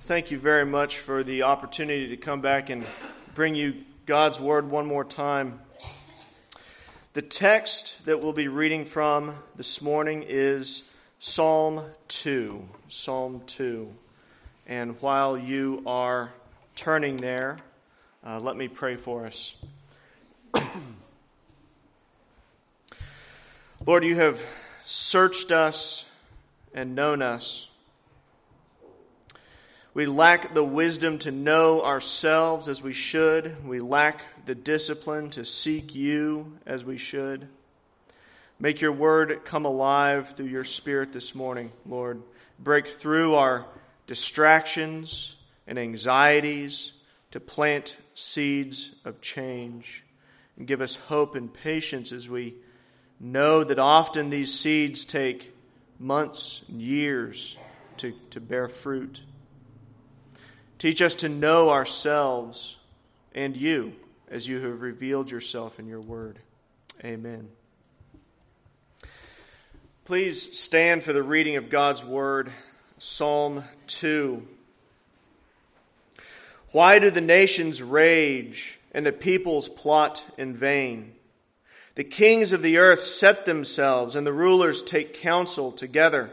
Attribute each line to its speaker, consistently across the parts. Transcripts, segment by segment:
Speaker 1: Thank you very much for the opportunity to come back and bring you God's Word one more time. The text that we'll be reading from this morning is Psalm 2. Psalm 2. And while you are turning there, uh, let me pray for us. Lord, you have searched us and known us. We lack the wisdom to know ourselves as we should. We lack the discipline to seek you as we should. Make your word come alive through your spirit this morning, Lord. Break through our distractions and anxieties to plant seeds of change and give us hope and patience as we know that often these seeds take months and years to, to bear fruit. Teach us to know ourselves and you as you have revealed yourself in your word. Amen. Please stand for the reading of God's word, Psalm 2. Why do the nations rage and the peoples plot in vain? The kings of the earth set themselves, and the rulers take counsel together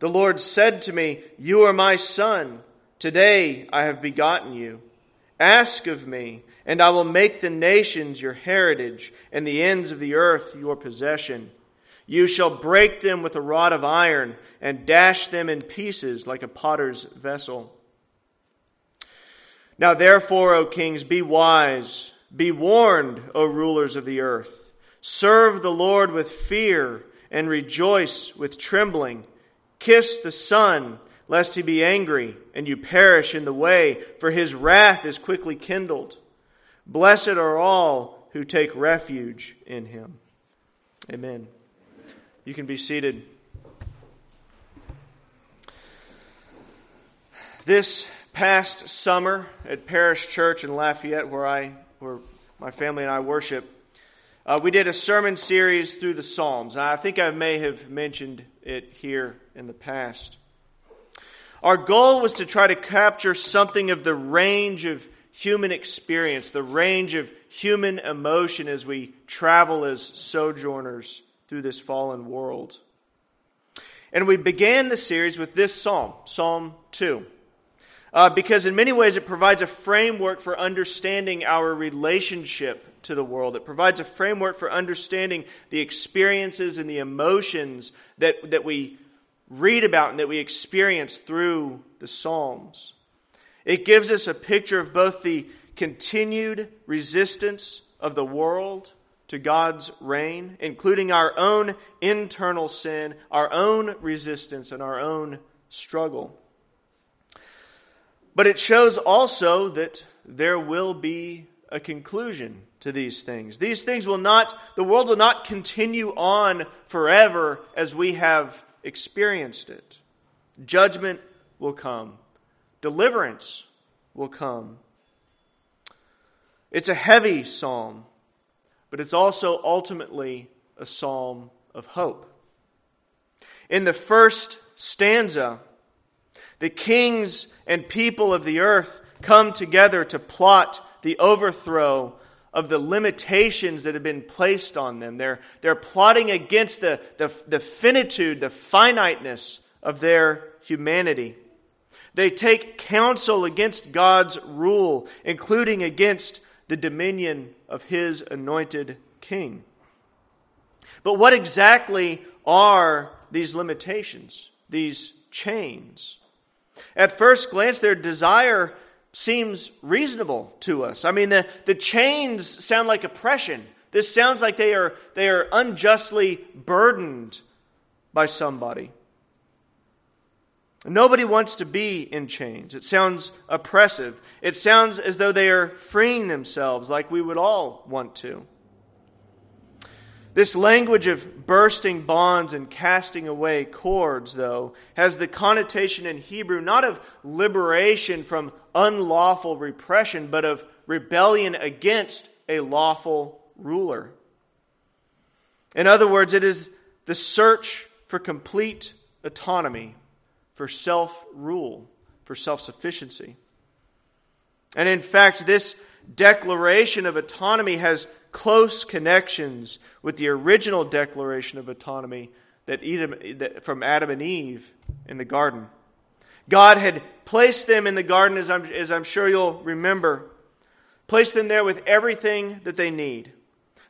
Speaker 1: The Lord said to me, You are my son. Today I have begotten you. Ask of me, and I will make the nations your heritage, and the ends of the earth your possession. You shall break them with a rod of iron, and dash them in pieces like a potter's vessel. Now therefore, O kings, be wise. Be warned, O rulers of the earth. Serve the Lord with fear and rejoice with trembling. Kiss the Son, lest he be angry and you perish in the way, for his wrath is quickly kindled. Blessed are all who take refuge in him. Amen. You can be seated. This past summer at Parish Church in Lafayette, where I, where my family and I worship, uh, we did a sermon series through the Psalms. I think I may have mentioned it here in the past. Our goal was to try to capture something of the range of human experience, the range of human emotion as we travel as sojourners through this fallen world. And we began the series with this psalm, Psalm 2. Uh, because in many ways it provides a framework for understanding our relationship to the world. It provides a framework for understanding the experiences and the emotions that, that we read about and that we experience through the Psalms. It gives us a picture of both the continued resistance of the world to God's reign, including our own internal sin, our own resistance, and our own struggle. But it shows also that there will be a conclusion to these things. These things will not, the world will not continue on forever as we have experienced it. Judgment will come, deliverance will come. It's a heavy psalm, but it's also ultimately a psalm of hope. In the first stanza, the kings and people of the earth come together to plot the overthrow of the limitations that have been placed on them. They're, they're plotting against the, the, the finitude, the finiteness of their humanity. They take counsel against God's rule, including against the dominion of his anointed king. But what exactly are these limitations, these chains? At first glance, their desire seems reasonable to us. I mean, the, the chains sound like oppression. This sounds like they are, they are unjustly burdened by somebody. Nobody wants to be in chains. It sounds oppressive. It sounds as though they are freeing themselves, like we would all want to. This language of bursting bonds and casting away cords, though, has the connotation in Hebrew not of liberation from unlawful repression, but of rebellion against a lawful ruler. In other words, it is the search for complete autonomy, for self rule, for self sufficiency. And in fact, this declaration of autonomy has close connections with the original declaration of autonomy that Edom, that from Adam and Eve in the garden. God had placed them in the garden, as I'm, as I'm sure you'll remember, placed them there with everything that they need.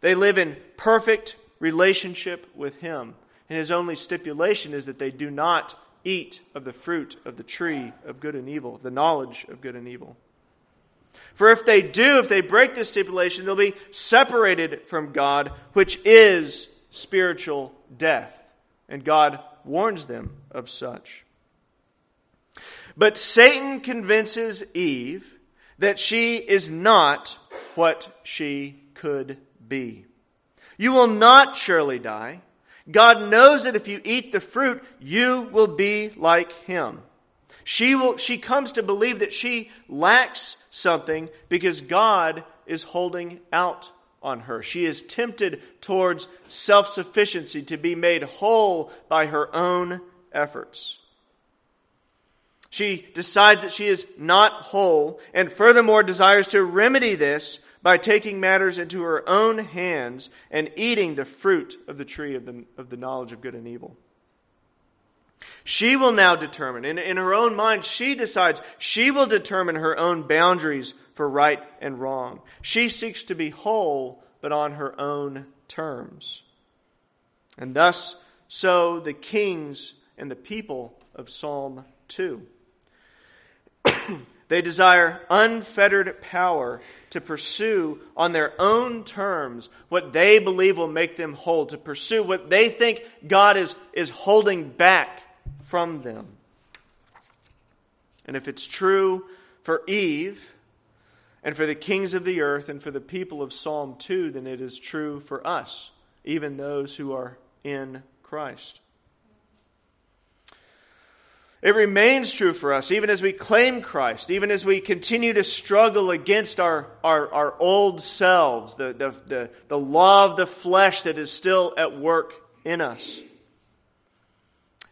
Speaker 1: They live in perfect relationship with Him. And His only stipulation is that they do not eat of the fruit of the tree of good and evil, the knowledge of good and evil. For if they do, if they break this stipulation, they'll be separated from God, which is spiritual death. And God warns them of such. But Satan convinces Eve that she is not what she could be. You will not surely die. God knows that if you eat the fruit, you will be like him. She, will, she comes to believe that she lacks something because God is holding out on her. She is tempted towards self sufficiency, to be made whole by her own efforts. She decides that she is not whole, and furthermore desires to remedy this by taking matters into her own hands and eating the fruit of the tree of the, of the knowledge of good and evil. She will now determine, in, in her own mind, she decides, she will determine her own boundaries for right and wrong. She seeks to be whole, but on her own terms. And thus, so the kings and the people of Psalm 2. they desire unfettered power to pursue on their own terms what they believe will make them whole, to pursue what they think God is, is holding back from them. And if it's true for Eve and for the kings of the earth and for the people of Psalm 2, then it is true for us, even those who are in Christ. It remains true for us, even as we claim Christ, even as we continue to struggle against our, our, our old selves, the, the, the, the law of the flesh that is still at work in us.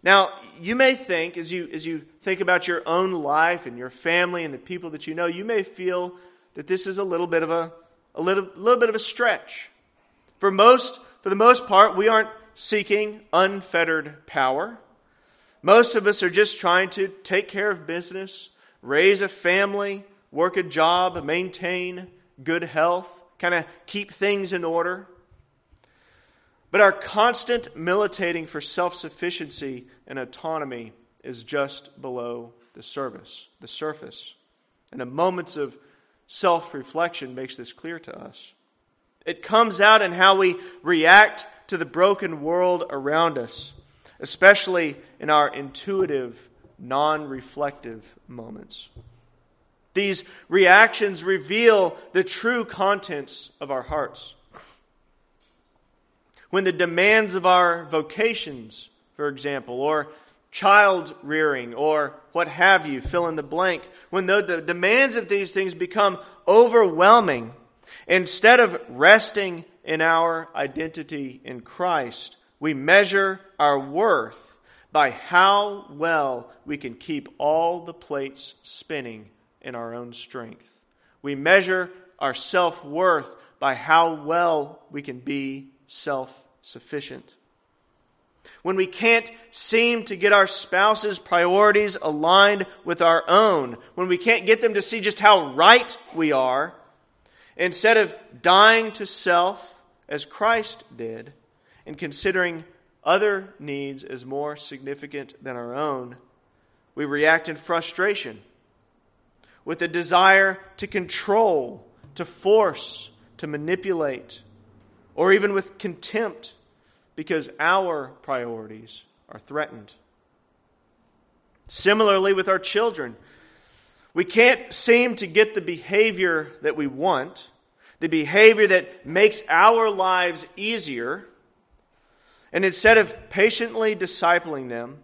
Speaker 1: Now, you may think, as you, as you think about your own life and your family and the people that you know, you may feel that this is a little bit of a, a little, little bit of a stretch. For most, for the most part, we aren't seeking unfettered power. Most of us are just trying to take care of business, raise a family, work a job, maintain good health, kind of keep things in order. But our constant militating for self sufficiency and autonomy is just below the surface, the surface. And a moments of self reflection makes this clear to us. It comes out in how we react to the broken world around us, especially in our intuitive, non reflective moments. These reactions reveal the true contents of our hearts when the demands of our vocations, for example, or child rearing, or what have you, fill in the blank, when the, the demands of these things become overwhelming, instead of resting in our identity in Christ, we measure our worth by how well we can keep all the plates spinning in our own strength. We measure our self worth by how well we can be self sufficient. When we can't seem to get our spouse's priorities aligned with our own, when we can't get them to see just how right we are, instead of dying to self as Christ did and considering other needs as more significant than our own, we react in frustration with a desire to control, to force, to manipulate or even with contempt because our priorities are threatened. Similarly, with our children, we can't seem to get the behavior that we want, the behavior that makes our lives easier. And instead of patiently discipling them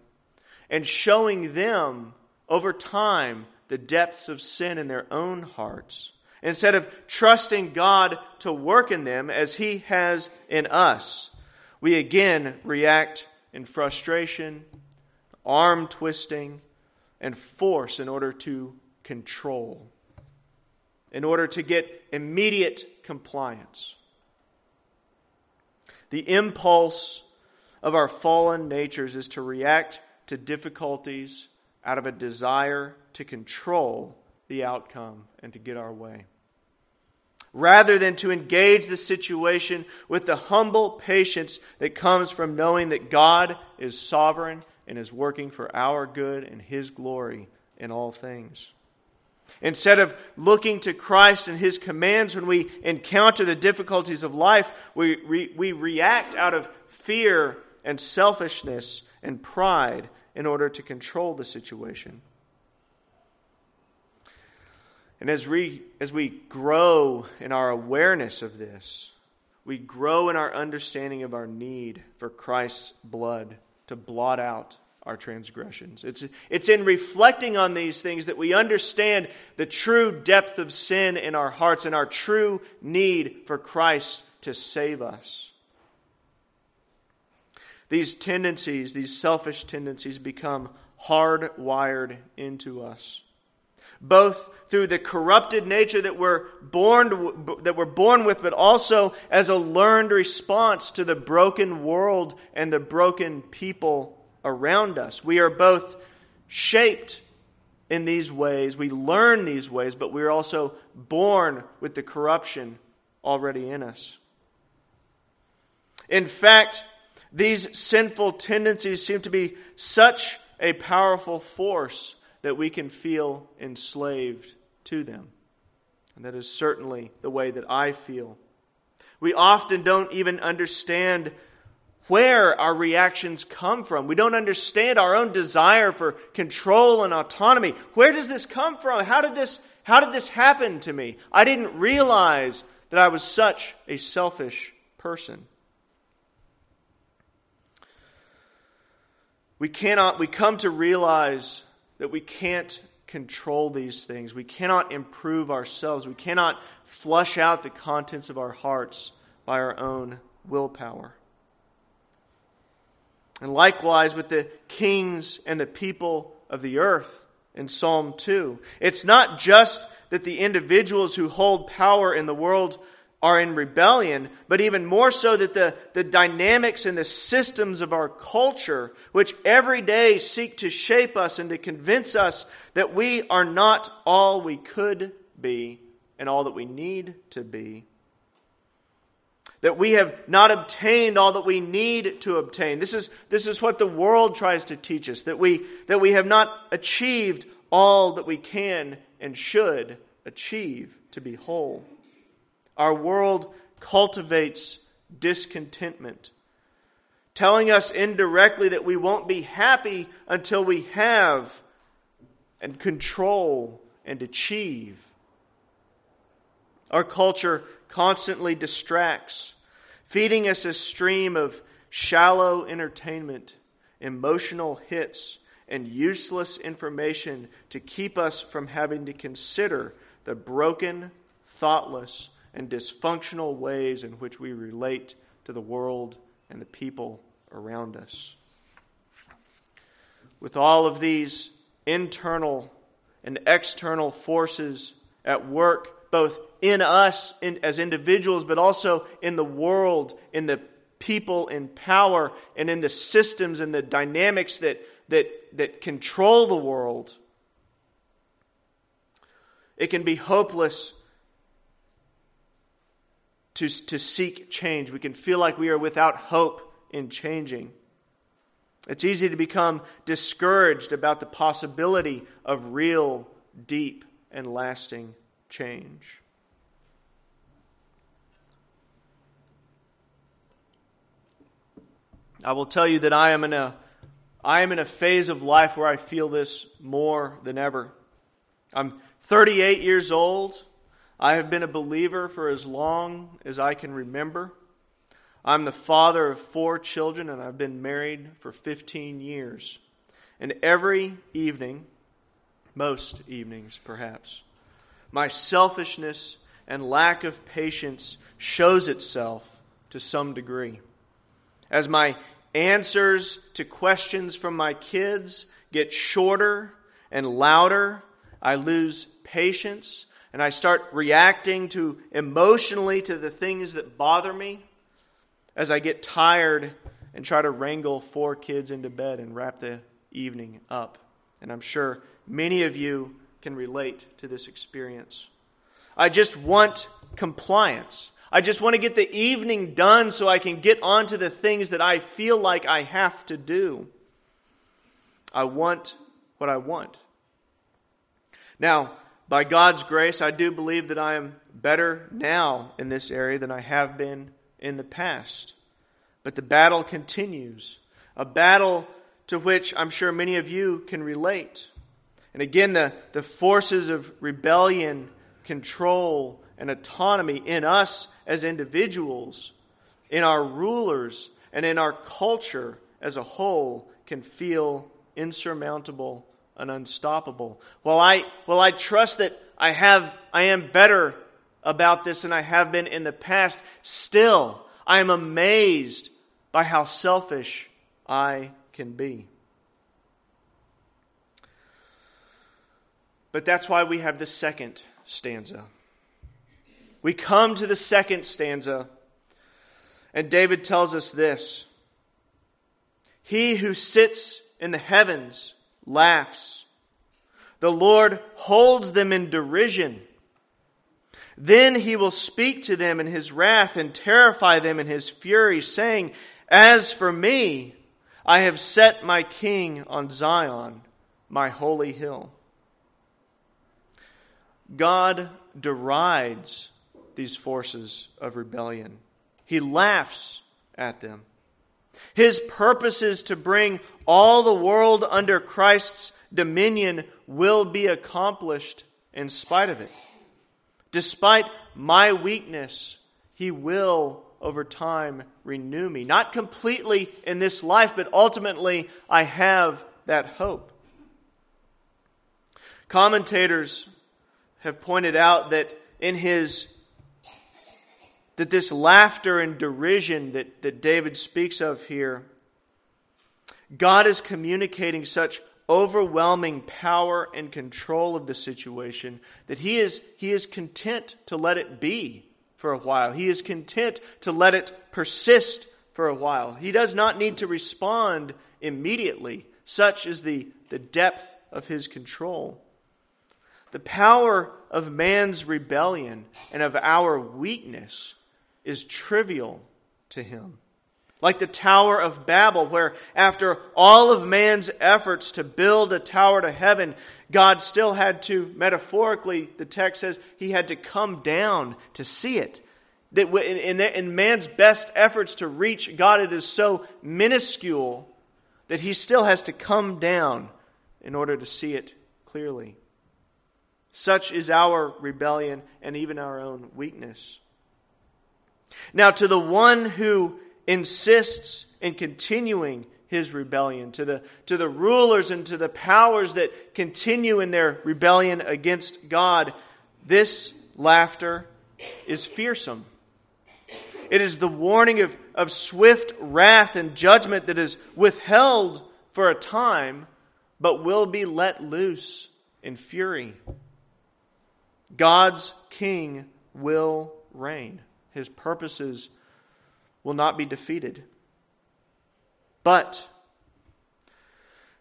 Speaker 1: and showing them over time the depths of sin in their own hearts, instead of trusting God to work in them as He has in us, we again react in frustration, arm twisting, and force in order to control, in order to get immediate compliance. The impulse of our fallen natures is to react to difficulties out of a desire to control the outcome and to get our way. Rather than to engage the situation with the humble patience that comes from knowing that God is sovereign and is working for our good and His glory in all things. Instead of looking to Christ and His commands when we encounter the difficulties of life, we, re, we react out of fear and selfishness and pride in order to control the situation. And as we, as we grow in our awareness of this, we grow in our understanding of our need for Christ's blood to blot out our transgressions. It's, it's in reflecting on these things that we understand the true depth of sin in our hearts and our true need for Christ to save us. These tendencies, these selfish tendencies, become hardwired into us. Both through the corrupted nature that we're born that we're born with, but also as a learned response to the broken world and the broken people around us. We are both shaped in these ways, we learn these ways, but we are also born with the corruption already in us. In fact, these sinful tendencies seem to be such a powerful force that we can feel enslaved to them. And that is certainly the way that I feel. We often don't even understand where our reactions come from. We don't understand our own desire for control and autonomy. Where does this come from? How did this, how did this happen to me? I didn't realize that I was such a selfish person. We cannot, we come to realize that we can't control these things. We cannot improve ourselves. We cannot flush out the contents of our hearts by our own willpower. And likewise with the kings and the people of the earth in Psalm 2. It's not just that the individuals who hold power in the world are in rebellion, but even more so that the, the dynamics and the systems of our culture, which every day seek to shape us and to convince us that we are not all we could be and all that we need to be, that we have not obtained all that we need to obtain. This is, this is what the world tries to teach us that we, that we have not achieved all that we can and should achieve to be whole. Our world cultivates discontentment, telling us indirectly that we won't be happy until we have and control and achieve. Our culture constantly distracts, feeding us a stream of shallow entertainment, emotional hits, and useless information to keep us from having to consider the broken, thoughtless, and dysfunctional ways in which we relate to the world and the people around us. With all of these internal and external forces at work, both in us in, as individuals, but also in the world, in the people in power, and in the systems and the dynamics that, that, that control the world. It can be hopeless to, to seek change. We can feel like we are without hope in changing. It's easy to become discouraged about the possibility of real, deep, and lasting change. I will tell you that I am in a, I am in a phase of life where I feel this more than ever. I'm 38 years old. I have been a believer for as long as I can remember. I'm the father of four children, and I've been married for 15 years. And every evening, most evenings perhaps, my selfishness and lack of patience shows itself to some degree. As my answers to questions from my kids get shorter and louder, I lose patience and I start reacting to emotionally to the things that bother me as I get tired and try to wrangle four kids into bed and wrap the evening up. And I'm sure many of you can relate to this experience. I just want compliance. I just want to get the evening done so I can get on to the things that I feel like I have to do. I want what I want. Now, by God's grace, I do believe that I am better now in this area than I have been in the past. But the battle continues, a battle to which I'm sure many of you can relate. And again, the, the forces of rebellion, control, and autonomy in us as individuals, in our rulers, and in our culture as a whole can feel insurmountable and unstoppable. Well, I, well, I trust that I have, I am better about this than I have been in the past. Still, I am amazed by how selfish I can be. But that's why we have the second stanza. We come to the second stanza, and David tells us this He who sits in the heavens laughs. The Lord holds them in derision. Then he will speak to them in his wrath and terrify them in his fury, saying, As for me, I have set my king on Zion, my holy hill. God derides these forces of rebellion, he laughs at them. His purpose is to bring all the world under Christ's dominion will be accomplished in spite of it. Despite my weakness, He will over time renew me. Not completely in this life, but ultimately I have that hope. Commentators have pointed out that in his that this laughter and derision that, that David speaks of here, God is communicating such overwhelming power and control of the situation that he is, he is content to let it be for a while. He is content to let it persist for a while. He does not need to respond immediately. Such is the, the depth of his control. The power of man's rebellion and of our weakness is trivial to him. Like the Tower of Babel, where after all of man's efforts to build a tower to heaven, God still had to, metaphorically, the text says, he had to come down to see it. That in, man's best efforts to reach God, it is so minuscule that he still has to come down in order to see it clearly. Such is our rebellion and even our own weakness. Now, to the one who insists in continuing his rebellion, to the, to the rulers and to the powers that continue in their rebellion against God, this laughter is fearsome. It is the warning of, of swift wrath and judgment that is withheld for a time, but will be let loose in fury. God's king will reign his purposes will not be defeated. But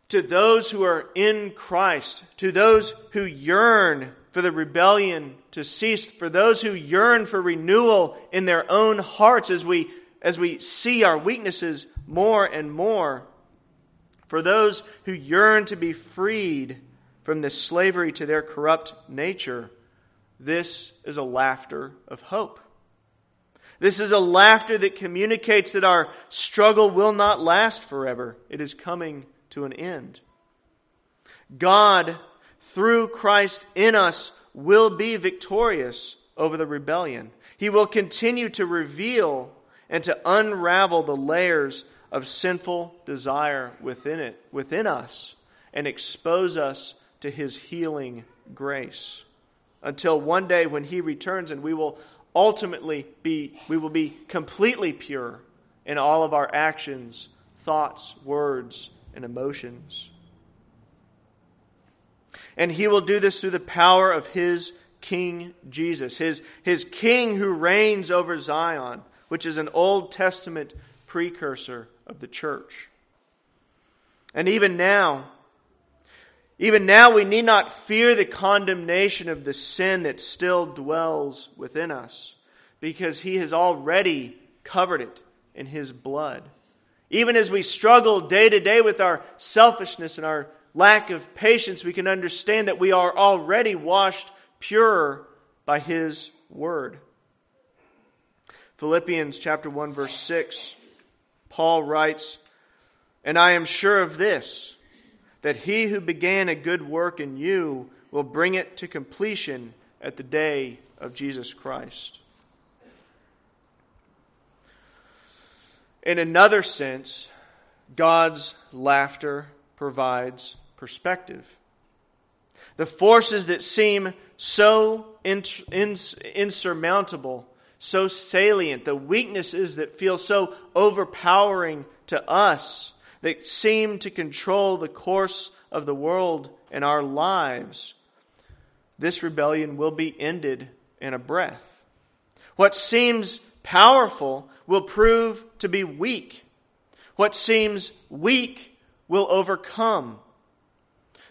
Speaker 1: to those who are in Christ, to those who yearn for the rebellion to cease, for those who yearn for renewal in their own hearts as we, as we see our weaknesses more and more, for those who yearn to be freed from this slavery to their corrupt nature, this is a laughter of hope. This is a laughter that communicates that our struggle will not last forever. It is coming to an end. God, through Christ in us, will be victorious over the rebellion. He will continue to reveal and to unravel the layers of sinful desire within it, within us, and expose us to his healing grace. Until one day when he returns and we will ultimately be we will be completely pure in all of our actions, thoughts, words, and emotions. And he will do this through the power of his King Jesus, his, his King who reigns over Zion, which is an Old Testament precursor of the church. And even now, even now, we need not fear the condemnation of the sin that still dwells within us, because He has already covered it in His blood. Even as we struggle day to day with our selfishness and our lack of patience, we can understand that we are already washed pure by His word. Philippians chapter 1 verse 6 Paul writes, "And I am sure of this, that he who began a good work in you will bring it to completion at the day of Jesus Christ." In another sense, God's laughter provides perspective. The forces that seem so insurmountable, so salient, the weaknesses that feel so overpowering to us, that seem to control the course of the world and our lives, this rebellion will be ended in a breath. What seems powerful will prove to be weak. What seems weak will overcome.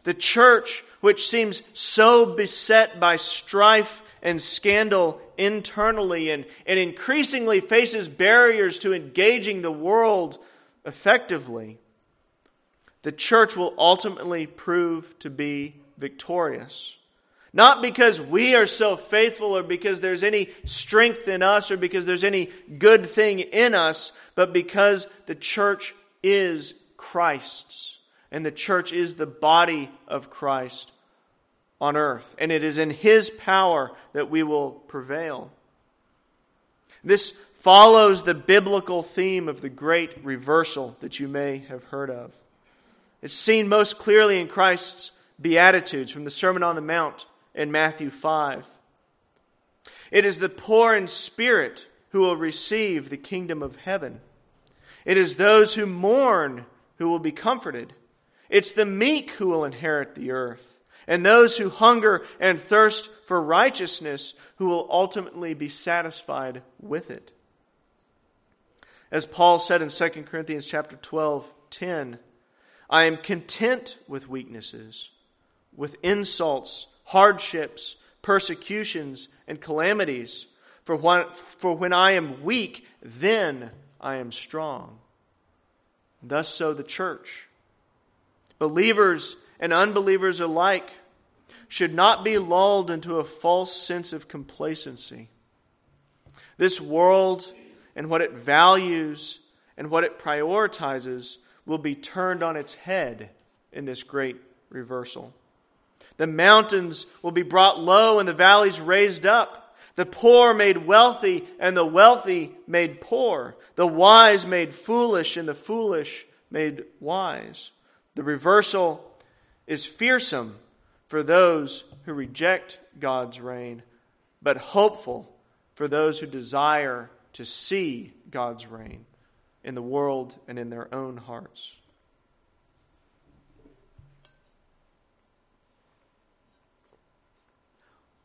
Speaker 1: The church, which seems so beset by strife and scandal internally and, and increasingly faces barriers to engaging the world effectively, the church will ultimately prove to be victorious. Not because we are so faithful or because there's any strength in us or because there's any good thing in us, but because the church is Christ's and the church is the body of Christ on earth. And it is in His power that we will prevail. This follows the biblical theme of the great reversal that you may have heard of. It's seen most clearly in Christ's Beatitudes from the Sermon on the Mount in Matthew 5. It is the poor in spirit who will receive the kingdom of heaven. It is those who mourn who will be comforted. It's the meek who will inherit the earth, and those who hunger and thirst for righteousness who will ultimately be satisfied with it. As Paul said in 2 Corinthians chapter 12, 10, I am content with weaknesses, with insults, hardships, persecutions, and calamities. For when, for when I am weak, then I am strong. Thus, so the church Believers and unbelievers alike should not be lulled into a false sense of complacency. This world and what it values and what it prioritizes will be turned on its head in this great reversal. The mountains will be brought low and the valleys raised up. The poor made wealthy and the wealthy made poor. The wise made foolish and the foolish made wise. The reversal is fearsome for those who reject God's reign, but hopeful for those who desire to see God's reign in the world and in their own hearts.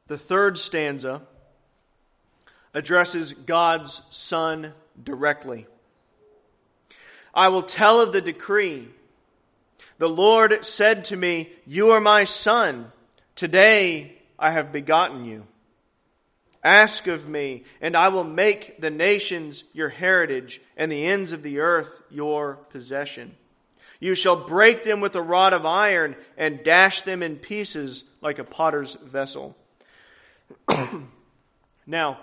Speaker 1: The third stanza addresses God's Son directly. I will tell of the decree. The Lord said to me, You are my son. Today I have begotten you. Ask of me, and I will make the nations your heritage, and the ends of the earth your possession. You shall break them with a rod of iron, and dash them in pieces like a potter's vessel. now,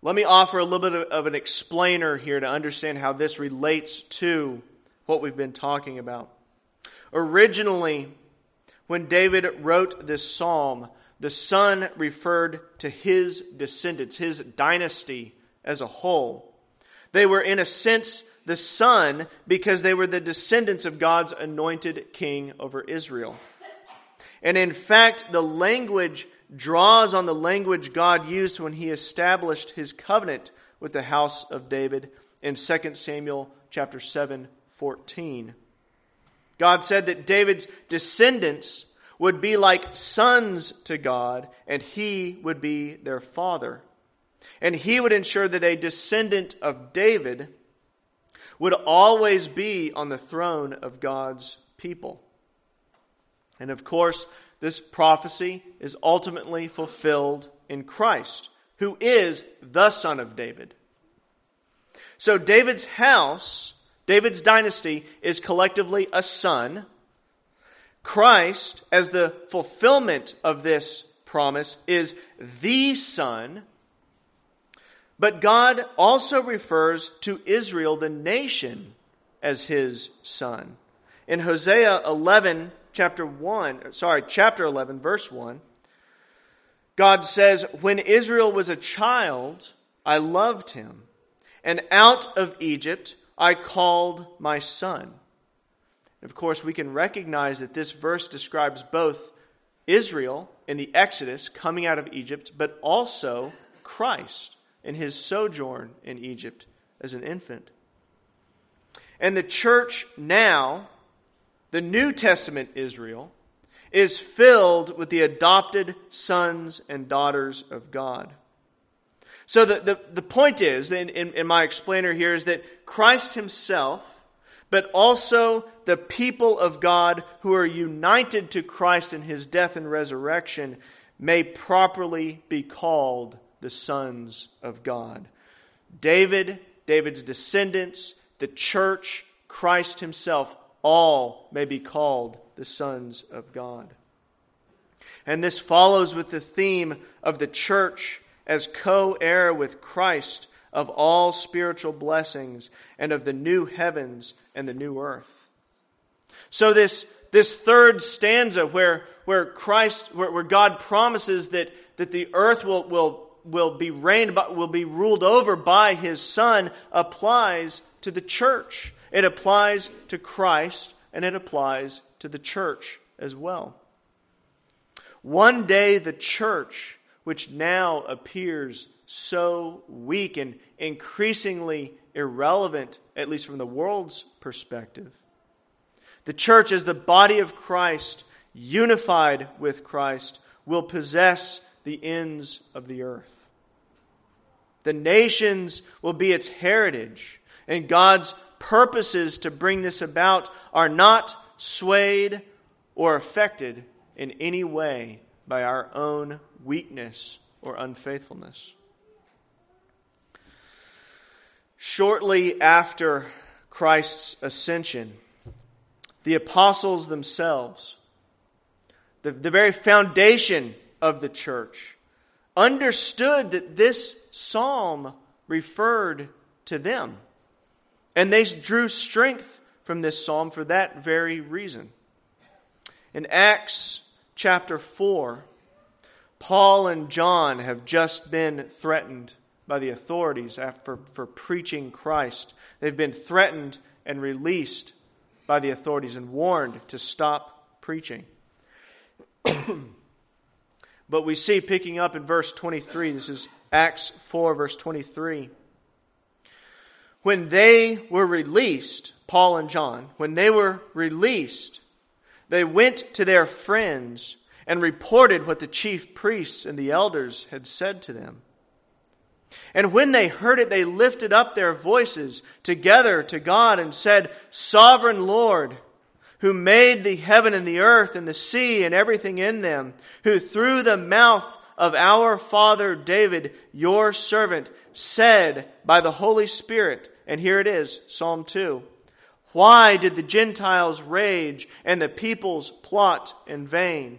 Speaker 1: let me offer a little bit of an explainer here to understand how this relates to what we've been talking about. Originally, when David wrote this psalm, the son referred to his descendants, his dynasty as a whole. They were, in a sense, the son because they were the descendants of God's anointed king over Israel. And in fact, the language draws on the language God used when he established his covenant with the house of David in 2 Samuel chapter 7 14. God said that David's descendants would be like sons to God, and he would be their father. And he would ensure that a descendant of David would always be on the throne of God's people. And of course, this prophecy is ultimately fulfilled in Christ, who is the Son of David. So, David's house, David's dynasty, is collectively a son. Christ, as the fulfillment of this promise, is the Son. But God also refers to Israel, the nation, as his son. In Hosea 11, chapter 1, sorry, chapter 11, verse 1, God says, When Israel was a child, I loved him, and out of Egypt I called my son. Of course, we can recognize that this verse describes both Israel in the Exodus coming out of Egypt, but also Christ in his sojourn in Egypt as an infant. And the church now the New Testament Israel, is filled with the adopted sons and daughters of God. So the, the, the point is, in, in, in my explainer here, is that Christ himself, but also the people of God who are united to Christ in his death and resurrection, may properly be called the sons of God. David, David's descendants, the church, Christ himself all may be called the sons of God. And this follows with the theme of the church as co heir with Christ of all spiritual blessings and of the new heavens and the new earth. So, this, this third stanza where, where Christ, where, where God promises that, that the earth will, will, will be reigned, by, will be ruled over by his Son, applies to the church. It applies to Christ and it applies to the church as well. One day, the church, which now appears so weak and increasingly irrelevant, at least from the world's perspective, the church, as the body of Christ, unified with Christ, will possess the ends of the earth. The nations will be its heritage, and God's purposes to bring this about are not swayed or affected in any way by our own weakness or unfaithfulness. Shortly after Christ's ascension, the apostles themselves, the, the very foundation of the church, understood that this psalm referred to them. And they drew strength from this psalm for that very reason. In Acts chapter 4, Paul and John have just been threatened by the authorities for, for preaching Christ. They've been threatened and released by the authorities and warned to stop preaching. but we see, picking up in verse 23, this is Acts 4, verse 23. When they were released, Paul and John, when they were released, they went to their friends and reported what the chief priests and the elders had said to them. And when they heard it, they lifted up their voices together to God and said, Sovereign Lord, who made the heaven and the earth and the sea and everything in them, who through the mouth of our father David, your servant, said by the Holy Spirit, and here it is, Psalm 2. Why did the Gentiles rage and the peoples plot in vain?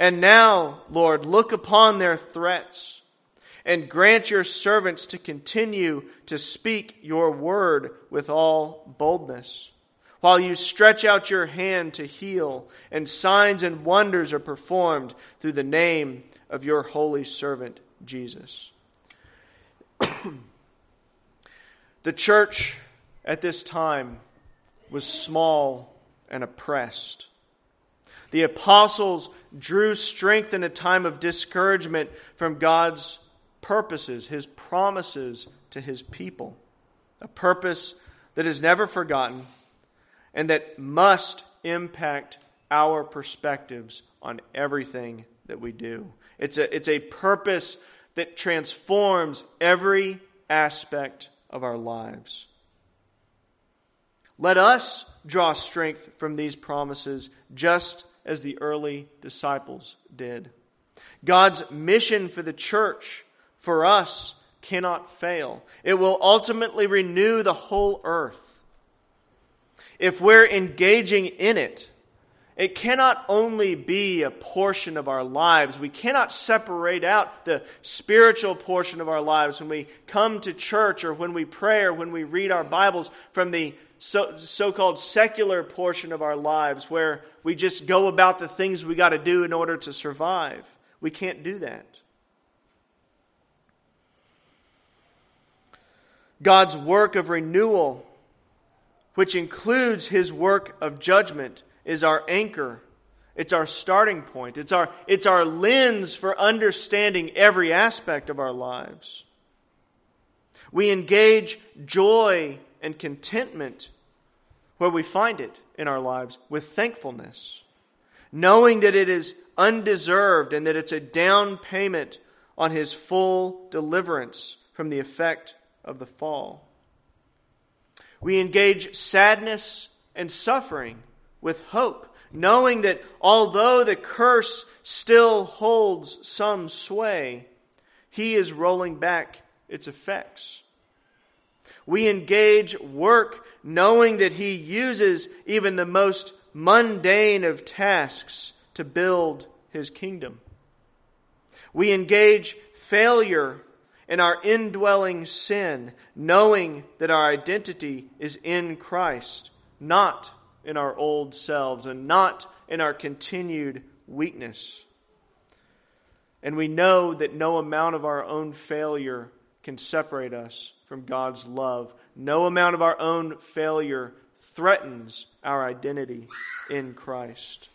Speaker 1: And now, Lord, look upon their threats and grant your servants to continue to speak your word with all boldness while you stretch out your hand to heal, and signs and wonders are performed through the name of your holy servant, Jesus. the church at this time was small and oppressed. The apostles drew strength in a time of discouragement from God's purposes, his promises to his people. A purpose that is never forgotten and that must impact our perspectives on everything that we do. It's a, it's a purpose that transforms every aspect of our lives. Let us draw strength from these promises just as the early disciples did. God's mission for the church, for us, cannot fail. It will ultimately renew the whole earth if we're engaging in it, it cannot only be a portion of our lives. We cannot separate out the spiritual portion of our lives when we come to church or when we pray or when we read our Bibles from the so called secular portion of our lives where we just go about the things we got to do in order to survive. We can't do that. God's work of renewal which includes his work of judgment, is our anchor. It's our starting point. It's our, it's our lens for understanding every aspect of our lives. We engage joy and contentment where we find it in our lives with thankfulness, knowing that it is undeserved and that it's a down payment on his full deliverance from the effect of the fall. We engage sadness and suffering with hope, knowing that although the curse still holds some sway, He is rolling back its effects. We engage work knowing that He uses even the most mundane of tasks to build His kingdom. We engage failure in our indwelling sin, knowing that our identity is in Christ, not in our old selves and not in our continued weakness. And we know that no amount of our own failure can separate us from God's love. No amount of our own failure threatens our identity in Christ.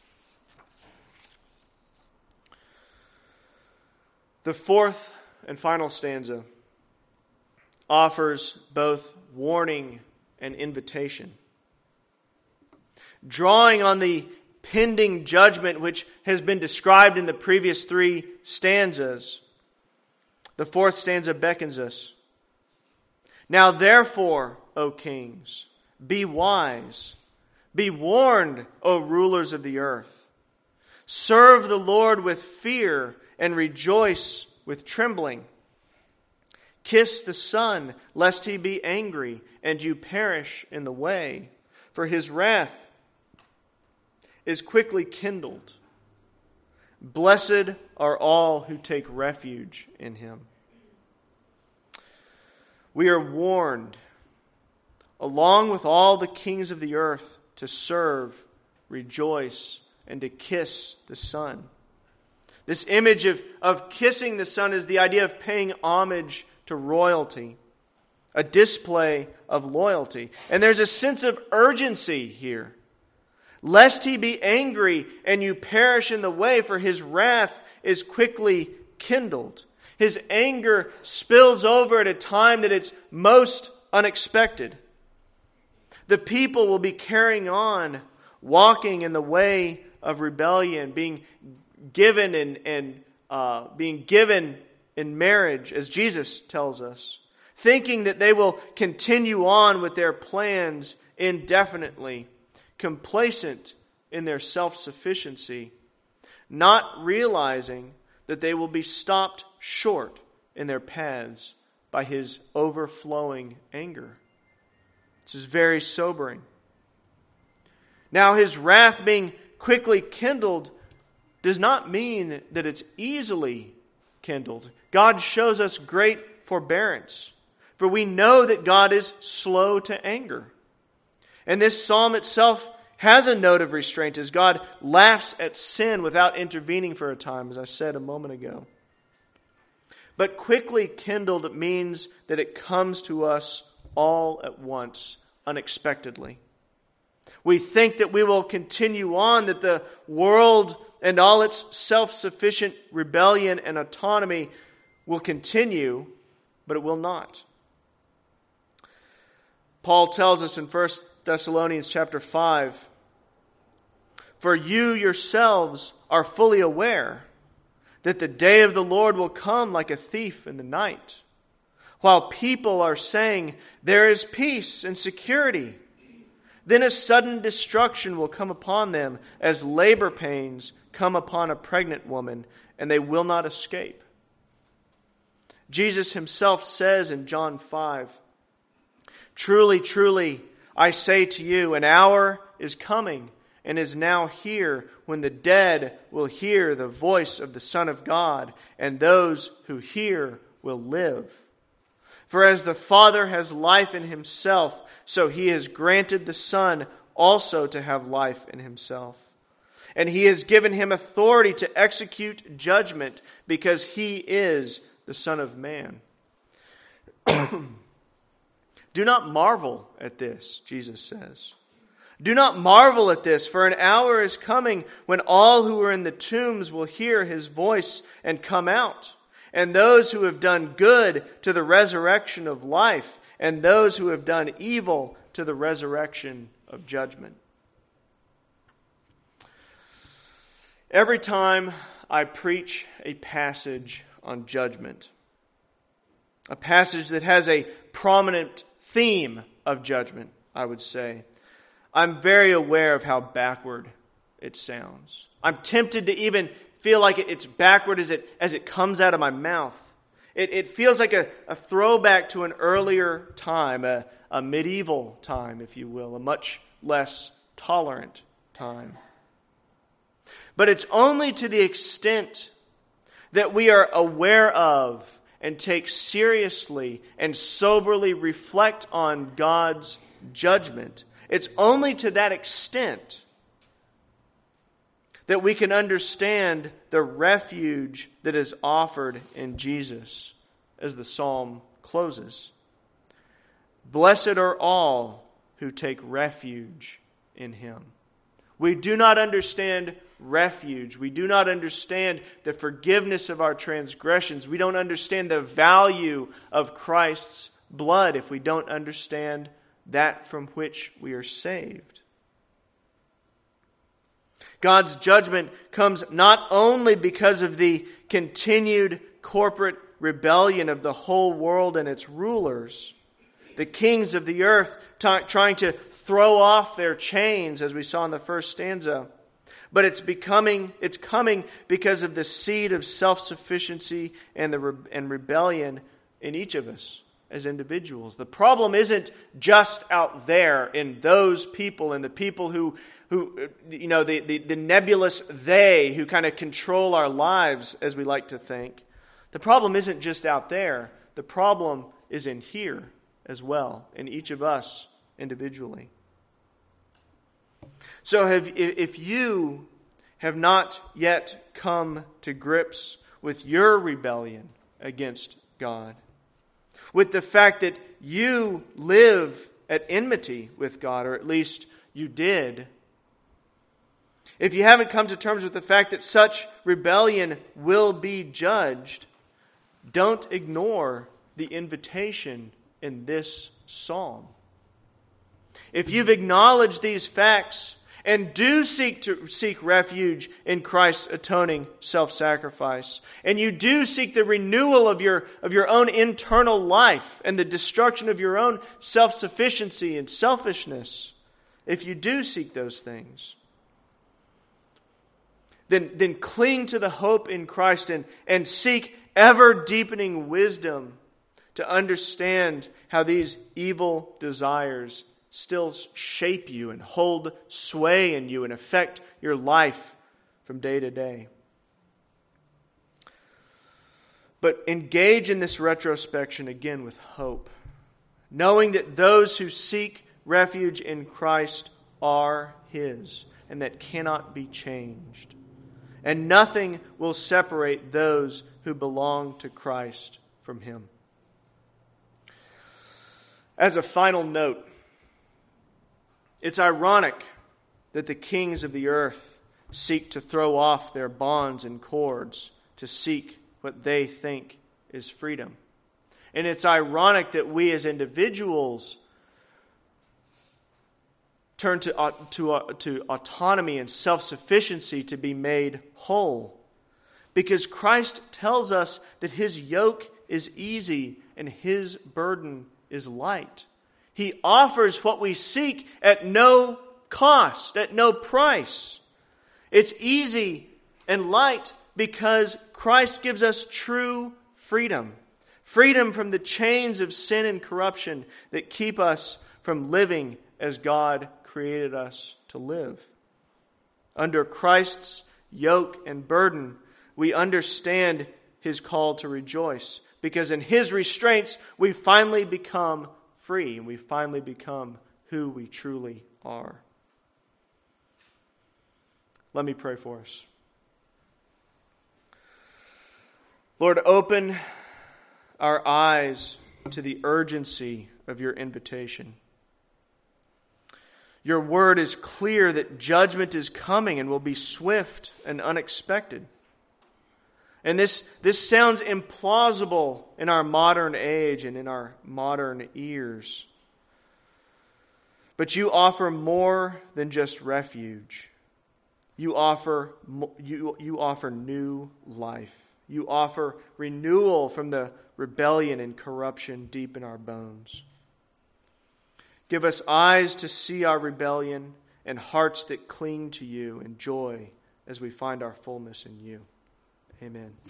Speaker 1: The fourth and final stanza offers both warning and invitation. Drawing on the pending judgment which has been described in the previous three stanzas, the fourth stanza beckons us. Now, therefore, O kings, be wise, be warned, O rulers of the earth. Serve the Lord with fear and rejoice with trembling. Kiss the Son, lest he be angry and you perish in the way, for his wrath is quickly kindled. Blessed are all who take refuge in him. We are warned, along with all the kings of the earth, to serve, rejoice, and to kiss the Son. This image of, of kissing the Son is the idea of paying homage to royalty, a display of loyalty. And there's a sense of urgency here. Lest he be angry and you perish in the way, for his wrath is quickly kindled. His anger spills over at a time that it's most unexpected. The people will be carrying on, walking in the way of rebellion, being given and, and uh, being given in marriage, as Jesus tells us, thinking that they will continue on with their plans indefinitely, complacent in their self sufficiency, not realizing that they will be stopped short in their paths by his overflowing anger. This is very sobering. Now, his wrath being quickly kindled does not mean that it's easily kindled. God shows us great forbearance, for we know that God is slow to anger. And this psalm itself has a note of restraint as God laughs at sin without intervening for a time, as I said a moment ago. But quickly kindled means that it comes to us all at once, unexpectedly. We think that we will continue on, that the world and all its self sufficient rebellion and autonomy will continue, but it will not. Paul tells us in 1 Thessalonians chapter 5 For you yourselves are fully aware that the day of the Lord will come like a thief in the night. While people are saying, There is peace and security, then a sudden destruction will come upon them as labor pains come upon a pregnant woman, and they will not escape. Jesus himself says in John 5 Truly, truly, I say to you, an hour is coming and is now here when the dead will hear the voice of the Son of God, and those who hear will live. For as the Father has life in himself, so he has granted the Son also to have life in himself. And he has given him authority to execute judgment because he is the Son of Man. Do not marvel at this, Jesus says. Do not marvel at this, for an hour is coming when all who are in the tombs will hear his voice and come out, and those who have done good to the resurrection of life, and those who have done evil to the resurrection of judgment. Every time I preach a passage on judgment, a passage that has a prominent theme of judgment, I would say, I'm very aware of how backward it sounds. I'm tempted to even feel like it's backward as it, as it comes out of my mouth. It, it feels like a, a throwback to an earlier time, a, a medieval time, if you will, a much less tolerant time. But it's only to the extent that we are aware of and take seriously and soberly reflect on God's judgment. It's only to that extent that we can understand the refuge that is offered in Jesus as the psalm closes. Blessed are all who take refuge in him. We do not understand refuge. We do not understand the forgiveness of our transgressions. We don't understand the value of Christ's blood if we don't understand that from which we are saved. God's judgment comes not only because of the continued corporate rebellion of the whole world and its rulers, the kings of the earth t- trying to throw off their chains, as we saw in the first stanza, but it's becoming it's coming because of the seed of self-sufficiency and the re- and rebellion in each of us as individuals. The problem isn't just out there in those people and the people who who you know the, the, the nebulous they who kind of control our lives as we like to think. The problem isn't just out there. The problem is in here as well, in each of us individually. So, have, if you have not yet come to grips with your rebellion against God, with the fact that you live at enmity with God, or at least you did, if you haven't come to terms with the fact that such rebellion will be judged, don't ignore the invitation in this psalm. If you've acknowledged these facts and do seek to seek refuge in Christ's atoning self-sacrifice, and you do seek the renewal of your, of your own internal life and the destruction of your own self-sufficiency and selfishness, if you do seek those things, then, then cling to the hope in Christ and, and seek ever deepening wisdom to understand how these evil desires still shape you and hold sway in you and affect your life from day to day. But engage in this retrospection again with hope, knowing that those who seek refuge in Christ are His and that cannot be changed. And nothing will separate those who belong to Christ from Him. As a final note, it's ironic that the kings of the earth seek to throw off their bonds and cords to seek what they think is freedom. And it's ironic that we as individuals turn to, to, to autonomy and self sufficiency to be made whole. Because Christ tells us that his yoke is easy and his burden is light. He offers what we seek at no cost, at no price. It's easy and light because Christ gives us true freedom freedom from the chains of sin and corruption that keep us from living as God created us to live. Under Christ's yoke and burden, we understand his call to rejoice because in his restraints we finally become free and we finally become who we truly are. Let me pray for us. Lord, open our eyes to the urgency of your invitation. Your word is clear that judgment is coming and will be swift and unexpected. And this, this sounds implausible in our modern age and in our modern ears. But you offer more than just refuge. You offer, you, you offer new life. You offer renewal from the rebellion and corruption deep in our bones. Give us eyes to see our rebellion and hearts that cling to you and joy as we find our fullness in you. Amen.